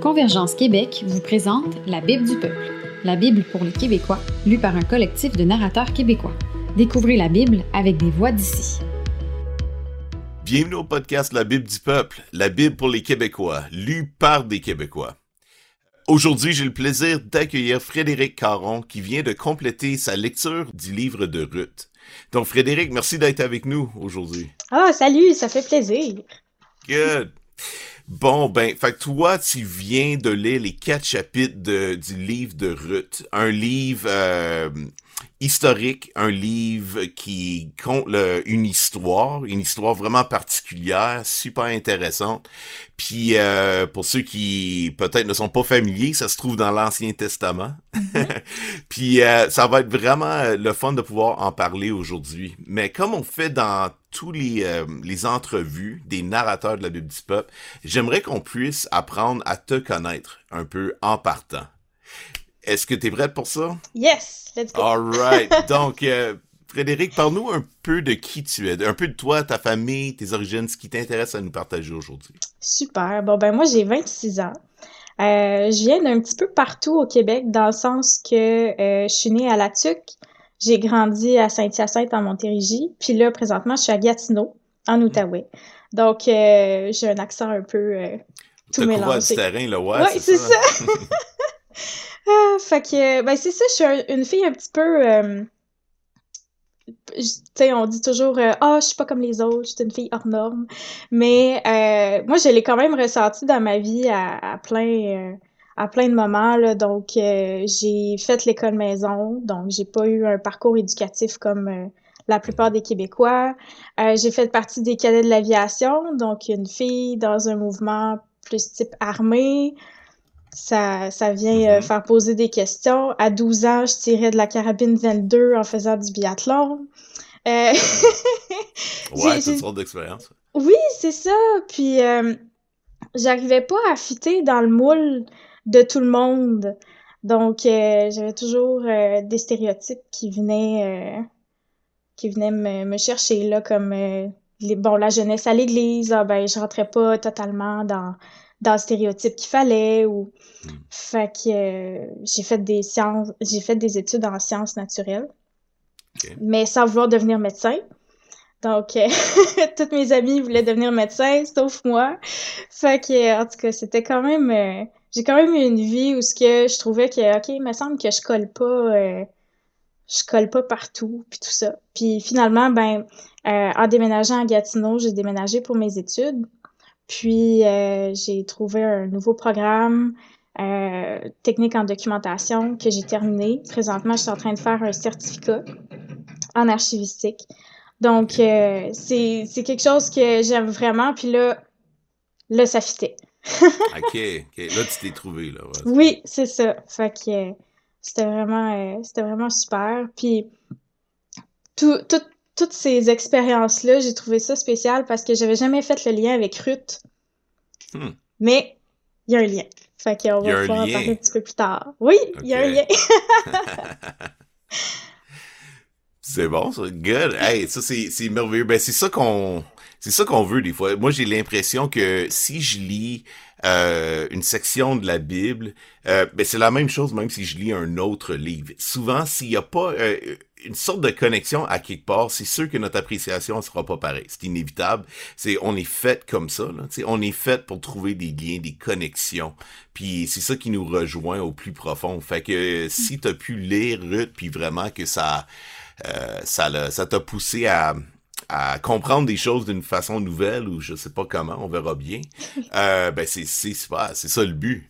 Convergence Québec vous présente La Bible du peuple, la Bible pour les Québécois, lue par un collectif de narrateurs québécois. Découvrez la Bible avec des voix d'ici. Bienvenue au podcast La Bible du peuple, la Bible pour les Québécois, lue par des Québécois. Aujourd'hui, j'ai le plaisir d'accueillir Frédéric Caron qui vient de compléter sa lecture du livre de Ruth. Donc Frédéric, merci d'être avec nous aujourd'hui. Ah, salut, ça fait plaisir. Good. Bon, ben, fait que toi, tu viens de lire les quatre chapitres de, du livre de Ruth. Un livre euh, historique, un livre qui compte une histoire, une histoire vraiment particulière, super intéressante. Puis euh, pour ceux qui peut-être ne sont pas familiers, ça se trouve dans l'Ancien Testament. Mm-hmm. Puis euh, ça va être vraiment le fun de pouvoir en parler aujourd'hui. Mais comme on fait dans tous les, les entrevues des narrateurs de la Bible du peuple, j'aimerais qu'on puisse apprendre à te connaître un peu en partant. Est-ce que tu es prête pour ça? Yes, let's go. All right. Donc, euh, Frédéric, parle-nous un peu de qui tu es, un peu de toi, ta famille, tes origines, ce qui t'intéresse à nous partager aujourd'hui. Super. Bon, ben moi, j'ai 26 ans. Euh, je viens d'un petit peu partout au Québec, dans le sens que euh, je suis née à La Tuque, j'ai grandi à Saint-Hyacinthe en Montérégie, puis là, présentement, je suis à Gatineau, en Outaouais. Donc, j'ai un accent un peu tout mélangé. du terrain, là, ouais. Oui, c'est ça. ça. Ah, fait que, ben c'est ça, je suis une fille un petit peu. Euh, tu sais, on dit toujours euh, Ah, je suis pas comme les autres, je suis une fille hors norme. Mais euh, moi, je l'ai quand même ressenti dans ma vie à, plein. À plein de moments, là. donc j'ai fait l'école maison, donc j'ai pas eu un parcours éducatif comme la plupart des Québécois. j'ai fait partie des cadets de l'aviation, donc une fille dans un mouvement plus type armé, ça, ça vient euh, mm-hmm. faire poser des questions. À 12 ans, je tirais de la carabine 22 en faisant du biathlon. Euh... ouais, toutes sortes d'expériences. Oui, c'est ça. Puis, euh, j'arrivais pas à fitter dans le moule de tout le monde. Donc, euh, j'avais toujours des stéréotypes qui venaient, qui venaient me, me, chercher, là, comme les, bon, la jeunesse à l'église. Ah, ben, je rentrais pas totalement dans dans le stéréotype qu'il fallait ou hmm. fait que euh, j'ai fait des sciences j'ai fait des études en sciences naturelles mais sans vouloir devenir médecin donc euh, toutes mes amies voulaient devenir médecin sauf moi fait que en tout cas c'était quand même euh, j'ai quand même eu une vie où ce que je trouvais que ok il me semble que je colle pas je colle pas partout puis tout ça puis finalement ben en déménageant à Gatineau j'ai déménagé pour mes études puis, euh, j'ai trouvé un nouveau programme euh, technique en documentation que j'ai terminé. Présentement, je suis en train de faire un certificat en archivistique. Donc, euh, c'est quelque chose que j'aime vraiment. Puis là, là, ça fitait. OK, OK. Là, tu t'es trouvé, là. Oui, c'est ça. Fait que c'était vraiment, c'était vraiment super. Puis, tout, tout, toutes ces expériences-là, j'ai trouvé ça spécial parce que j'avais jamais fait le lien avec Ruth. Hmm. Mais il y a un lien. Fait qu'on va pouvoir en parler un petit peu plus tard. Oui, il y a un lien. c'est bon, ça. Good. Hey, ça, c'est merveilleux. Ben, c'est ça qu'on c'est ça qu'on veut des fois. Moi, j'ai l'impression que si je lis euh, une section de la Bible, euh, ben c'est la même chose même si je lis un autre livre. Souvent, s'il n'y a pas euh, une sorte de connexion à quelque part, c'est sûr que notre appréciation ne sera pas pareille. C'est inévitable. C'est on est fait comme ça. Là. on est fait pour trouver des liens, des connexions. Puis c'est ça qui nous rejoint au plus profond. Fait que si tu as pu lire Ruth, puis vraiment que ça euh, ça ça t'a poussé à à comprendre des choses d'une façon nouvelle ou je sais pas comment, on verra bien. Euh, ben c'est c'est c'est ça le but.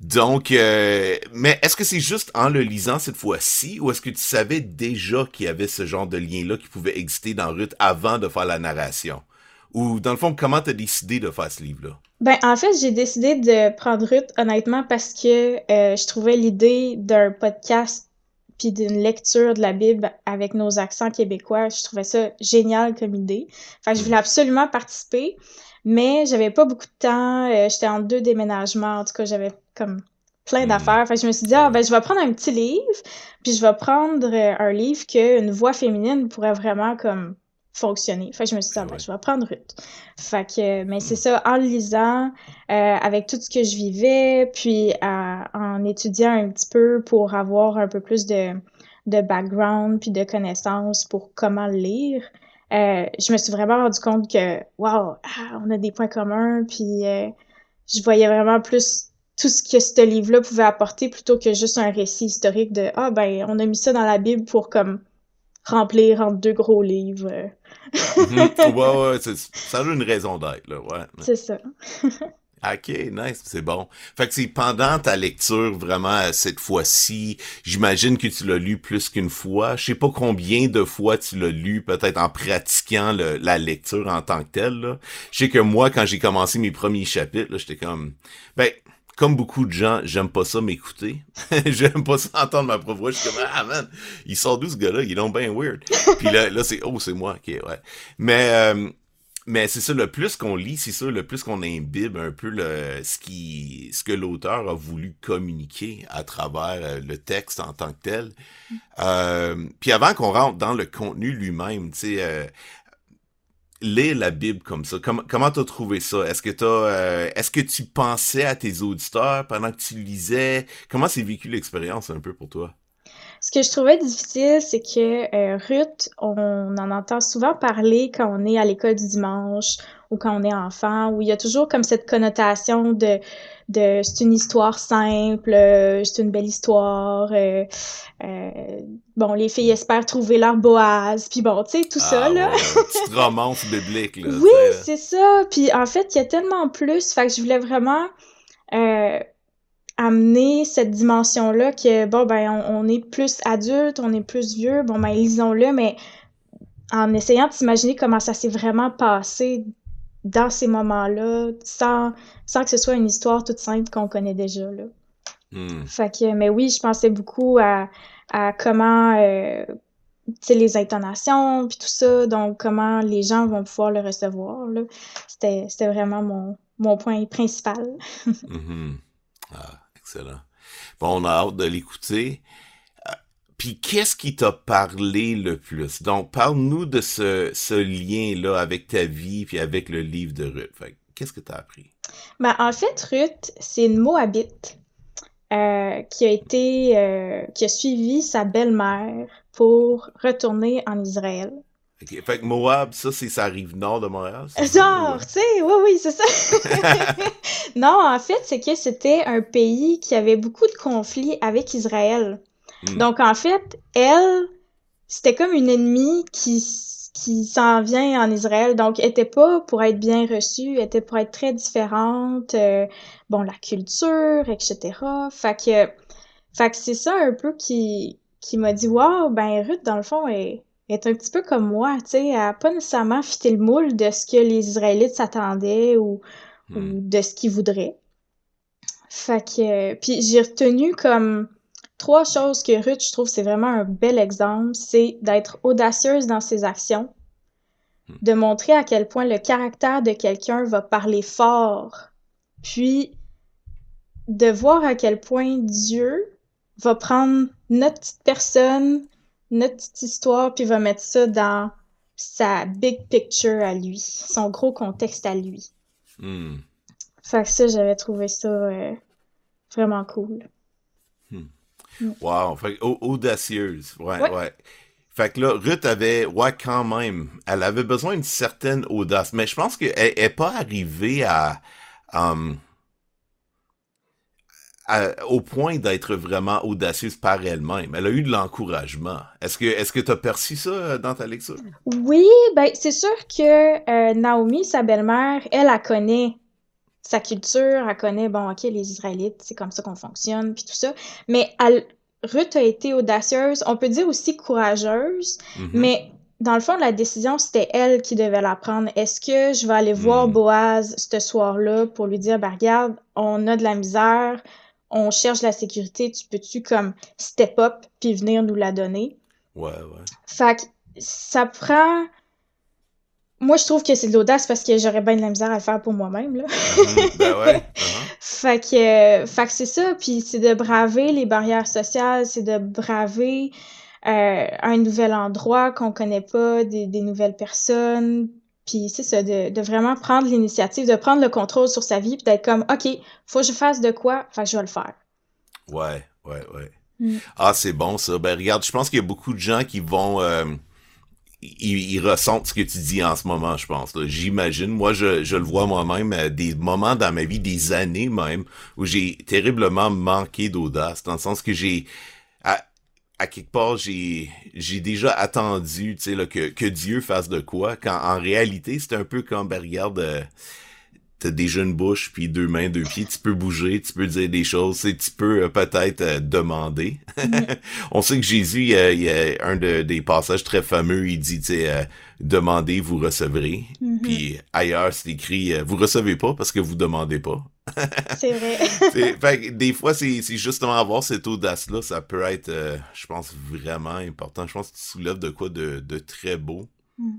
Donc, euh, mais est-ce que c'est juste en le lisant cette fois-ci ou est-ce que tu savais déjà qu'il y avait ce genre de lien-là qui pouvait exister dans Ruth avant de faire la narration? Ou dans le fond, comment tu as décidé de faire ce livre-là? Ben, en fait, j'ai décidé de prendre Ruth, honnêtement, parce que euh, je trouvais l'idée d'un podcast puis d'une lecture de la Bible avec nos accents québécois. Je trouvais ça génial comme idée. Enfin, je voulais absolument participer, mais j'avais pas beaucoup de temps. Euh, j'étais en deux déménagements. En tout cas, j'avais comme plein hmm. d'affaires. Enfin, je me suis dit, ah, ben, je vais prendre un petit livre, puis je vais prendre euh, un livre qu'une voix féminine pourrait vraiment comme fonctionner. Fait que je me suis dit, ah, ben, je vais prendre Ruth. Fait que, mais c'est ça, en lisant, euh, avec tout ce que je vivais, puis en étudiant un petit peu pour avoir un peu plus de, de background puis de connaissances pour comment le lire, euh, je me suis vraiment rendu compte que, wow, ah, on a des points communs, puis euh, je voyais vraiment plus tout ce que ce livre-là pouvait apporter plutôt que juste un récit historique de, ah, ben, on a mis ça dans la Bible pour comme remplir entre deux gros livres. Mhm. ouais, ouais, ça a une raison d'être, là, ouais. C'est ça. OK, nice, c'est bon. Fait que c'est pendant ta lecture, vraiment, cette fois-ci, j'imagine que tu l'as lu plus qu'une fois. Je sais pas combien de fois tu l'as lu, peut-être en pratiquant la lecture en tant que telle. Là. Je sais que moi, quand j'ai commencé mes premiers chapitres, j'étais comme... Ben, comme beaucoup de gens, j'aime pas ça m'écouter. j'aime pas ça entendre ma propre voix. Je suis comme, ah man, il sort d'où ce gars-là? Il est donc bien weird. Puis là, là c'est, oh, c'est moi. OK, ouais. Mais... Euh, mais c'est ça, le plus qu'on lit, c'est ça, le plus qu'on imbibe un peu le, ce qui, ce que l'auteur a voulu communiquer à travers euh, le texte en tant que tel. Mm. Euh, puis avant qu'on rentre dans le contenu lui-même, tu sais, euh, lire la Bible comme ça, comment comment t'as trouvé ça? Est-ce que t'as, euh, est-ce que tu pensais à tes auditeurs pendant que tu lisais? Comment s'est vécu l'expérience un peu pour toi? Ce que je trouvais difficile, c'est que euh, Ruth, on en entend souvent parler quand on est à l'école du dimanche ou quand on est enfant, où il y a toujours comme cette connotation de, de c'est une histoire simple, euh, c'est une belle histoire. Euh, bon, les filles espèrent trouver leur Boaz, puis bon, tu sais, tout ça, ah là. petite romance biblique, là. Oui, c'est ça. Puis en fait, il y a tellement plus, fait que je voulais vraiment amener cette dimension-là que, bon, ben, on, est plus adulte, on est plus vieux, bon, ben, lisons-le, mais en essayant de s'imaginer comment ça s'est vraiment passé dans ces moments-là, sans, sans que ce soit une histoire toute simple qu'on connaît déjà, là. Hmm. Fait que, mais oui, je pensais beaucoup à, à comment, euh, les intonations, puis tout ça, donc comment les gens vont pouvoir le recevoir, là. C'était, c'était vraiment mon, mon point principal. Mm-hmm. ah. Excellent. Bon, on a hâte de l'écouter. Puis qu'est-ce qui t'a parlé le plus? Donc, parle-nous de ce, ce lien-là avec ta vie puis avec le livre de Ruth. Qu'est-ce que tu as appris? Ben, en fait, Ruth, c'est une Moabite euh, qui a été euh, qui a suivi sa belle-mère pour retourner en Israël. Fait que Moab, ça, c'est sa rive nord de Montréal? Genre, tu sais, oui, oui, c'est ça. non, en fait, c'est que c'était un pays qui avait beaucoup de conflits avec Israël. Hmm. Donc, en fait, elle, c'était comme une ennemie qui, qui s'en vient en Israël. Donc, elle était pas pour être bien reçue, elle était pour être très différente. Euh, bon, la culture, etc. Fait que, fait que c'est ça un peu qui, qui m'a dit, wow, ben, Ruth, dans le fond, est est un petit peu comme moi, tu sais, à pas nécessairement fitter le moule de ce que les Israélites s'attendaient ou, hmm. de ce qu'ils voudraient. Fait que, puis j'ai retenu comme trois choses que Ruth, je trouve, c'est vraiment un bel exemple, c'est d'être audacieuse dans ses actions, hmm. de montrer à quel point le caractère de quelqu'un va parler fort, puis de voir à quel point Dieu va prendre notre petite personne, notre petite histoire, puis va mettre ça dans sa big picture à lui, son gros contexte à lui. Hmm. Fait que ça, j'avais trouvé ça euh, vraiment cool. Hmm. Wow, fait audacieuse, ouais, ouais, Fait que là, Ruth avait, ouais, quand même, elle avait besoin d'une certaine audace, mais je pense qu'elle n'est pas arrivée à, um, au point d'être vraiment audacieuse par elle-même. Elle a eu de l'encouragement. Est-ce que est-ce que tu as perçu ça euh, dans ta lecture? Oui, ben c'est sûr que euh, Naomi, sa belle-mère, elle, elle connaît sa culture, elle connaît, bon, ok, les Israélites, c'est comme ça qu'on fonctionne, puis tout ça. Mais Ruth a été audacieuse, on peut dire aussi courageuse, mm-hmm. mais dans le fond, la décision, c'était elle qui devait la prendre. Est-ce que je vais aller voir mm. Boaz ce soir-là pour lui dire, ben regarde, on a de la misère, on cherche la sécurité, tu peux-tu comme step up puis venir nous la donner? Ouais, ouais. Fait que ça prend. Moi, je trouve que c'est de l'audace parce que j'aurais bien de la misère à le faire pour moi-même, là. Mm-hmm. ben ouais. Uh-huh. Fait que, fait que c'est ça, puis c'est de braver les barrières sociales, c'est de braver euh, un nouvel endroit qu'on connaît pas, des, des nouvelles personnes. Puis c'est ça, de, de, vraiment prendre l'initiative, de prendre le contrôle sur sa vie, puis d'être comme, OK, faut que je fasse de quoi, enfin je vais le faire. Ouais, ouais, ouais. Mm. Ah, c'est bon ça. Ben regarde, je pense qu'il y a beaucoup de gens qui vont... Euh, ils, ressentent ce que tu dis en ce moment, je pense. J'imagine. Moi, je, le vois moi-même, euh, des moments dans ma vie, des années même, où j'ai terriblement manqué d'audace, dans le sens que j'ai... À, à quelque part, j'ai j'ai déjà attendu, que, que Dieu fasse de quoi, quand en réalité, c'est un peu comme, ben regarde... Euh, t'as déjà une bouche puis deux mains, deux pieds, tu peux bouger, tu peux dire des choses, tu peux euh, peut-être euh, demander. Mm-hmm. On sait que Jésus, il y a un des passages très fameux, il dit, tu sais, euh, demandez, vous recevrez. Mm-hmm. Puis ailleurs, c'est écrit, vous recevez pas parce que vous demandez pas. c'est vrai. fait, des fois, c'est justement avoir cette audace-là, ça peut être, je pense, vraiment important. Je pense que tu soulèves de quoi de, de très beau. Mm.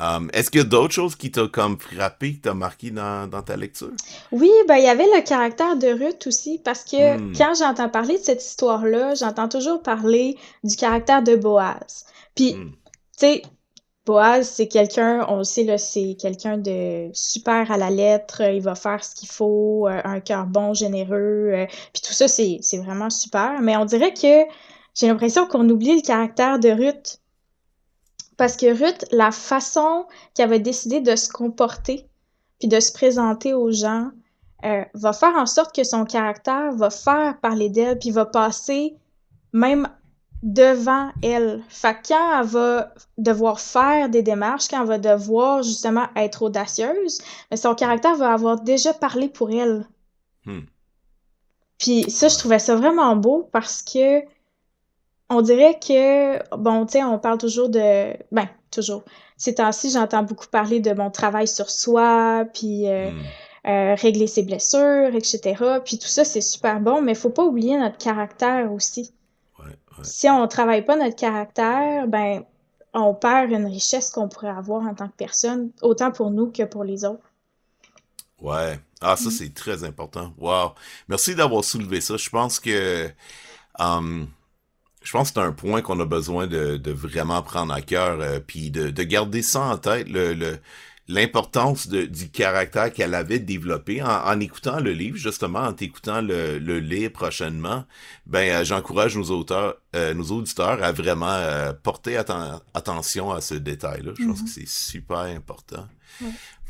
Um, est-ce qu'il y a d'autres choses qui t'ont comme frappé, qui t'ont marqué dans, dans, ta lecture? Oui, ben il y avait le caractère de Ruth aussi, parce que hmm. quand j'entends parler de cette histoire-là, j'entends toujours parler du caractère de Boaz. Puis, hmm. tu sais, Boaz, c'est quelqu'un, on le sait, c'est quelqu'un de super à la lettre, il va faire ce qu'il faut, euh, un cœur bon, généreux, euh, puis tout ça, c'est vraiment super. Mais on dirait que j'ai l'impression qu'on oublie le caractère de Ruth parce que Ruth, la façon qu'elle avait décidé de se comporter, puis de se présenter aux gens, euh, va faire en sorte que son caractère va faire parler d'elle, puis va passer même devant elle. Fait que quand elle va devoir faire des démarches, quand elle va devoir justement être audacieuse, mais son caractère va avoir déjà parlé pour elle. Hmm. Puis ça, je trouvais ça vraiment beau parce que on dirait que, bon, tu sais, on parle toujours de, ben, toujours. Ces temps-ci, j'entends beaucoup parler de mon travail sur soi, puis euh, hmm. euh, régler ses blessures, etc. Puis tout ça, c'est super bon, mais faut pas oublier notre caractère aussi. Ouais, ouais. Si on travaille pas notre caractère, ben, on perd une richesse qu'on pourrait avoir en tant que personne, autant pour nous que pour les autres. Ouais. Ah, ça, hmm. c'est très important. Wow. Merci d'avoir soulevé ça. Je pense que, um, je pense que c'est un point qu'on a besoin de, de, vraiment prendre à cœur, euh, puis de, de, garder ça en tête, le, l'importance du caractère qu'elle avait développé en, en, écoutant le livre, justement, en t'écoutant le, le lire prochainement. Ben, euh, j'encourage nos auteurs, euh, nos auditeurs à vraiment porter attention à ce détail-là. Je pense que mm-hmm. c'est super important.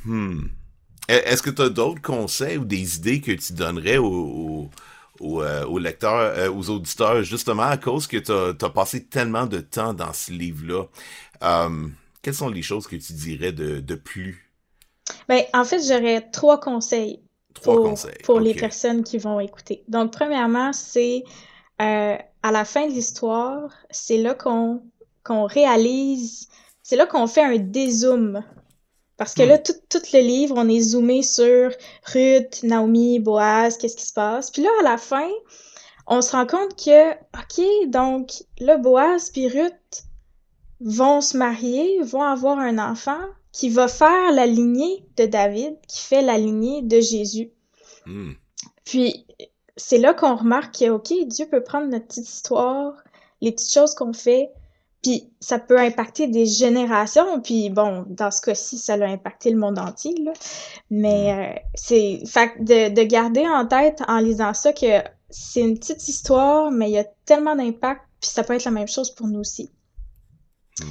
Hmm. E, est-ce que tu as d'autres conseils ou des idées que tu donnerais aux euh, aux, lecteurs, euh, aux auditeurs, justement à cause que tu as, passé tellement de temps dans ce livre-là. Euh, quelles sont les choses que tu dirais de, de plus? Ben, en fait, j'aurais trois conseils. Trois pour, conseils. Pour les personnes qui vont écouter. Donc, premièrement, c'est à la fin de l'histoire, c'est là qu'on qu'on réalise, c'est là qu'on fait un dézoom parce que hmm. là, tout, tout, le livre, on est zoomé sur Ruth, Naomi, Boaz, qu'est-ce qui se passe. Puis là, à la fin, on se rend compte que, OK, donc le Boaz puis Ruth vont se marier, vont avoir un enfant qui va faire la lignée de David, qui fait la lignée de Jésus. Hmm. Puis c'est là qu'on remarque que, OK, Dieu peut prendre notre petite histoire, les petites choses qu'on fait, puis ça peut impacter des générations, puis bon, dans ce cas-ci, ça a impacté le monde entier, là. Mais mm. euh, c'est... Fait de, de garder en tête, en lisant ça, que c'est une petite histoire, mais il y a tellement d'impact, puis ça peut être la même chose pour nous aussi. Mm.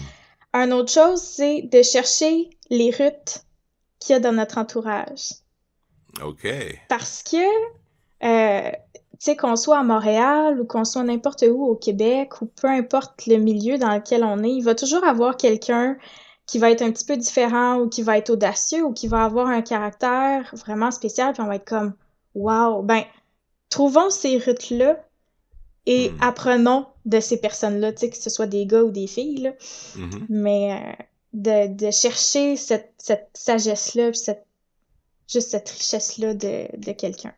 Un autre chose, c'est de chercher les routes qu'il y a dans notre entourage. OK. Parce que... Euh, sais, qu'on soit à Montréal ou qu'on soit n'importe où au Québec ou peu importe le milieu dans lequel on est, il va toujours avoir quelqu'un qui va être un petit peu différent ou qui va être audacieux ou qui va avoir un caractère vraiment spécial, puis on va être comme Wow! Ben, trouvons ces routes-là et hmm. apprenons de ces personnes-là, tu sais, que ce soit des gars ou des filles, là. Mm-hmm. Mais euh, de, de, chercher cette, cette sagesse-là, cette, juste cette richesse-là de, de quelqu'un.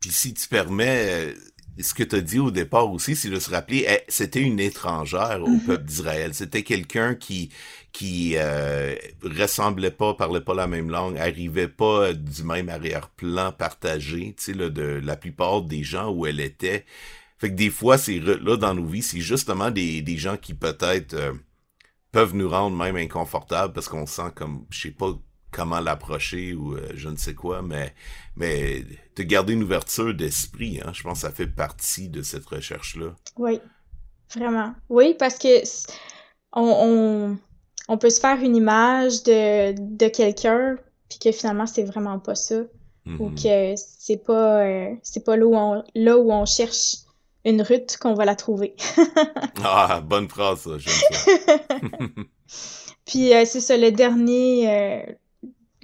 Puis si tu permets, euh, ce que tu as dit au départ aussi, c'est de se rappeler, eh, c'était une étrangère au mm-hmm. peuple d'Israël. C'était quelqu'un qui qui euh, ressemblait pas, parlait pas la même langue, arrivait pas du même arrière-plan partagé, tu sais, de la plupart des gens où elle était. Fait que des fois, ces Ruth-là dans nos vies, c'est justement des, des gens qui peut-être euh, peuvent nous rendre même inconfortables parce qu'on sent comme, je sais pas comment l'approcher ou euh, je ne sais quoi, mais, mais de garder une ouverture d'esprit, hein, je pense que ça fait partie de cette recherche-là. Oui, vraiment. Oui, parce que on, on, peut se faire une image de, de quelqu'un, puis que finalement, c'est vraiment pas ça. Ou mhm. que c'est pas, euh, c'est pas là où, on, là où on cherche une route qu'on va la trouver. ah, bonne phrase, ça, j'aime ça. puis euh, c'est ça, le dernier,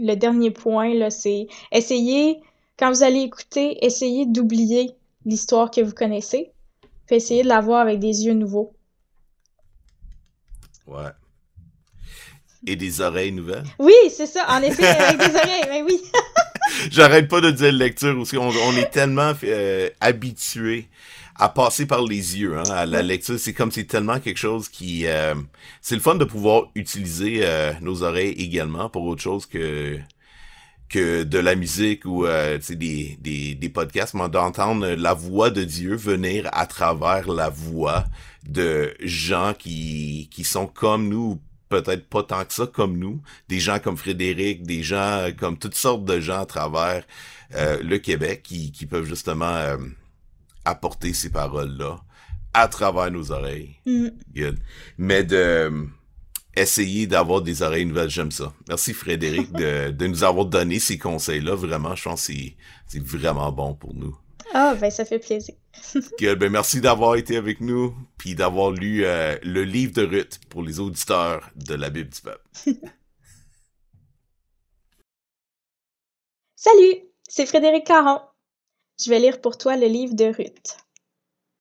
le dernier point, là, c'est essayer, quand vous allez écouter, essayez d'oublier l'histoire que vous connaissez, puis essayez de la voir avec des yeux nouveaux. Ouais. Et des oreilles nouvelles? Oui, c'est ça, en effet, avec des oreilles, mais oui. J'arrête pas de dire lecture aussi. On, on est tellement euh, habitué à passer par les yeux. Hein, à la lecture, c'est comme c'est tellement quelque chose qui... Euh, c'est le fun de pouvoir utiliser euh, nos oreilles également pour autre chose que que de la musique ou euh, des, des, des podcasts, mais d'entendre la voix de Dieu venir à travers la voix de gens qui, qui sont comme nous, peut-être pas tant que ça comme nous, des gens comme Frédéric, des gens comme toutes sortes de gens à travers euh, le Québec qui, qui peuvent justement apporter ces paroles-là à travers nos oreilles. Mm. Good. Mais de essayer d'avoir des oreilles nouvelles, j'aime ça. Merci Frédéric de, de, nous avoir donné ces conseils-là. Vraiment, je pense que c'est vraiment bon pour nous. Ah, ben ça fait plaisir. Good. Ben merci d'avoir été avec nous, puis d'avoir lu euh, le livre de Ruth pour les auditeurs de la Bible du peuple. Salut, c'est Frédéric Caron. Je vais lire pour toi le livre de Ruth.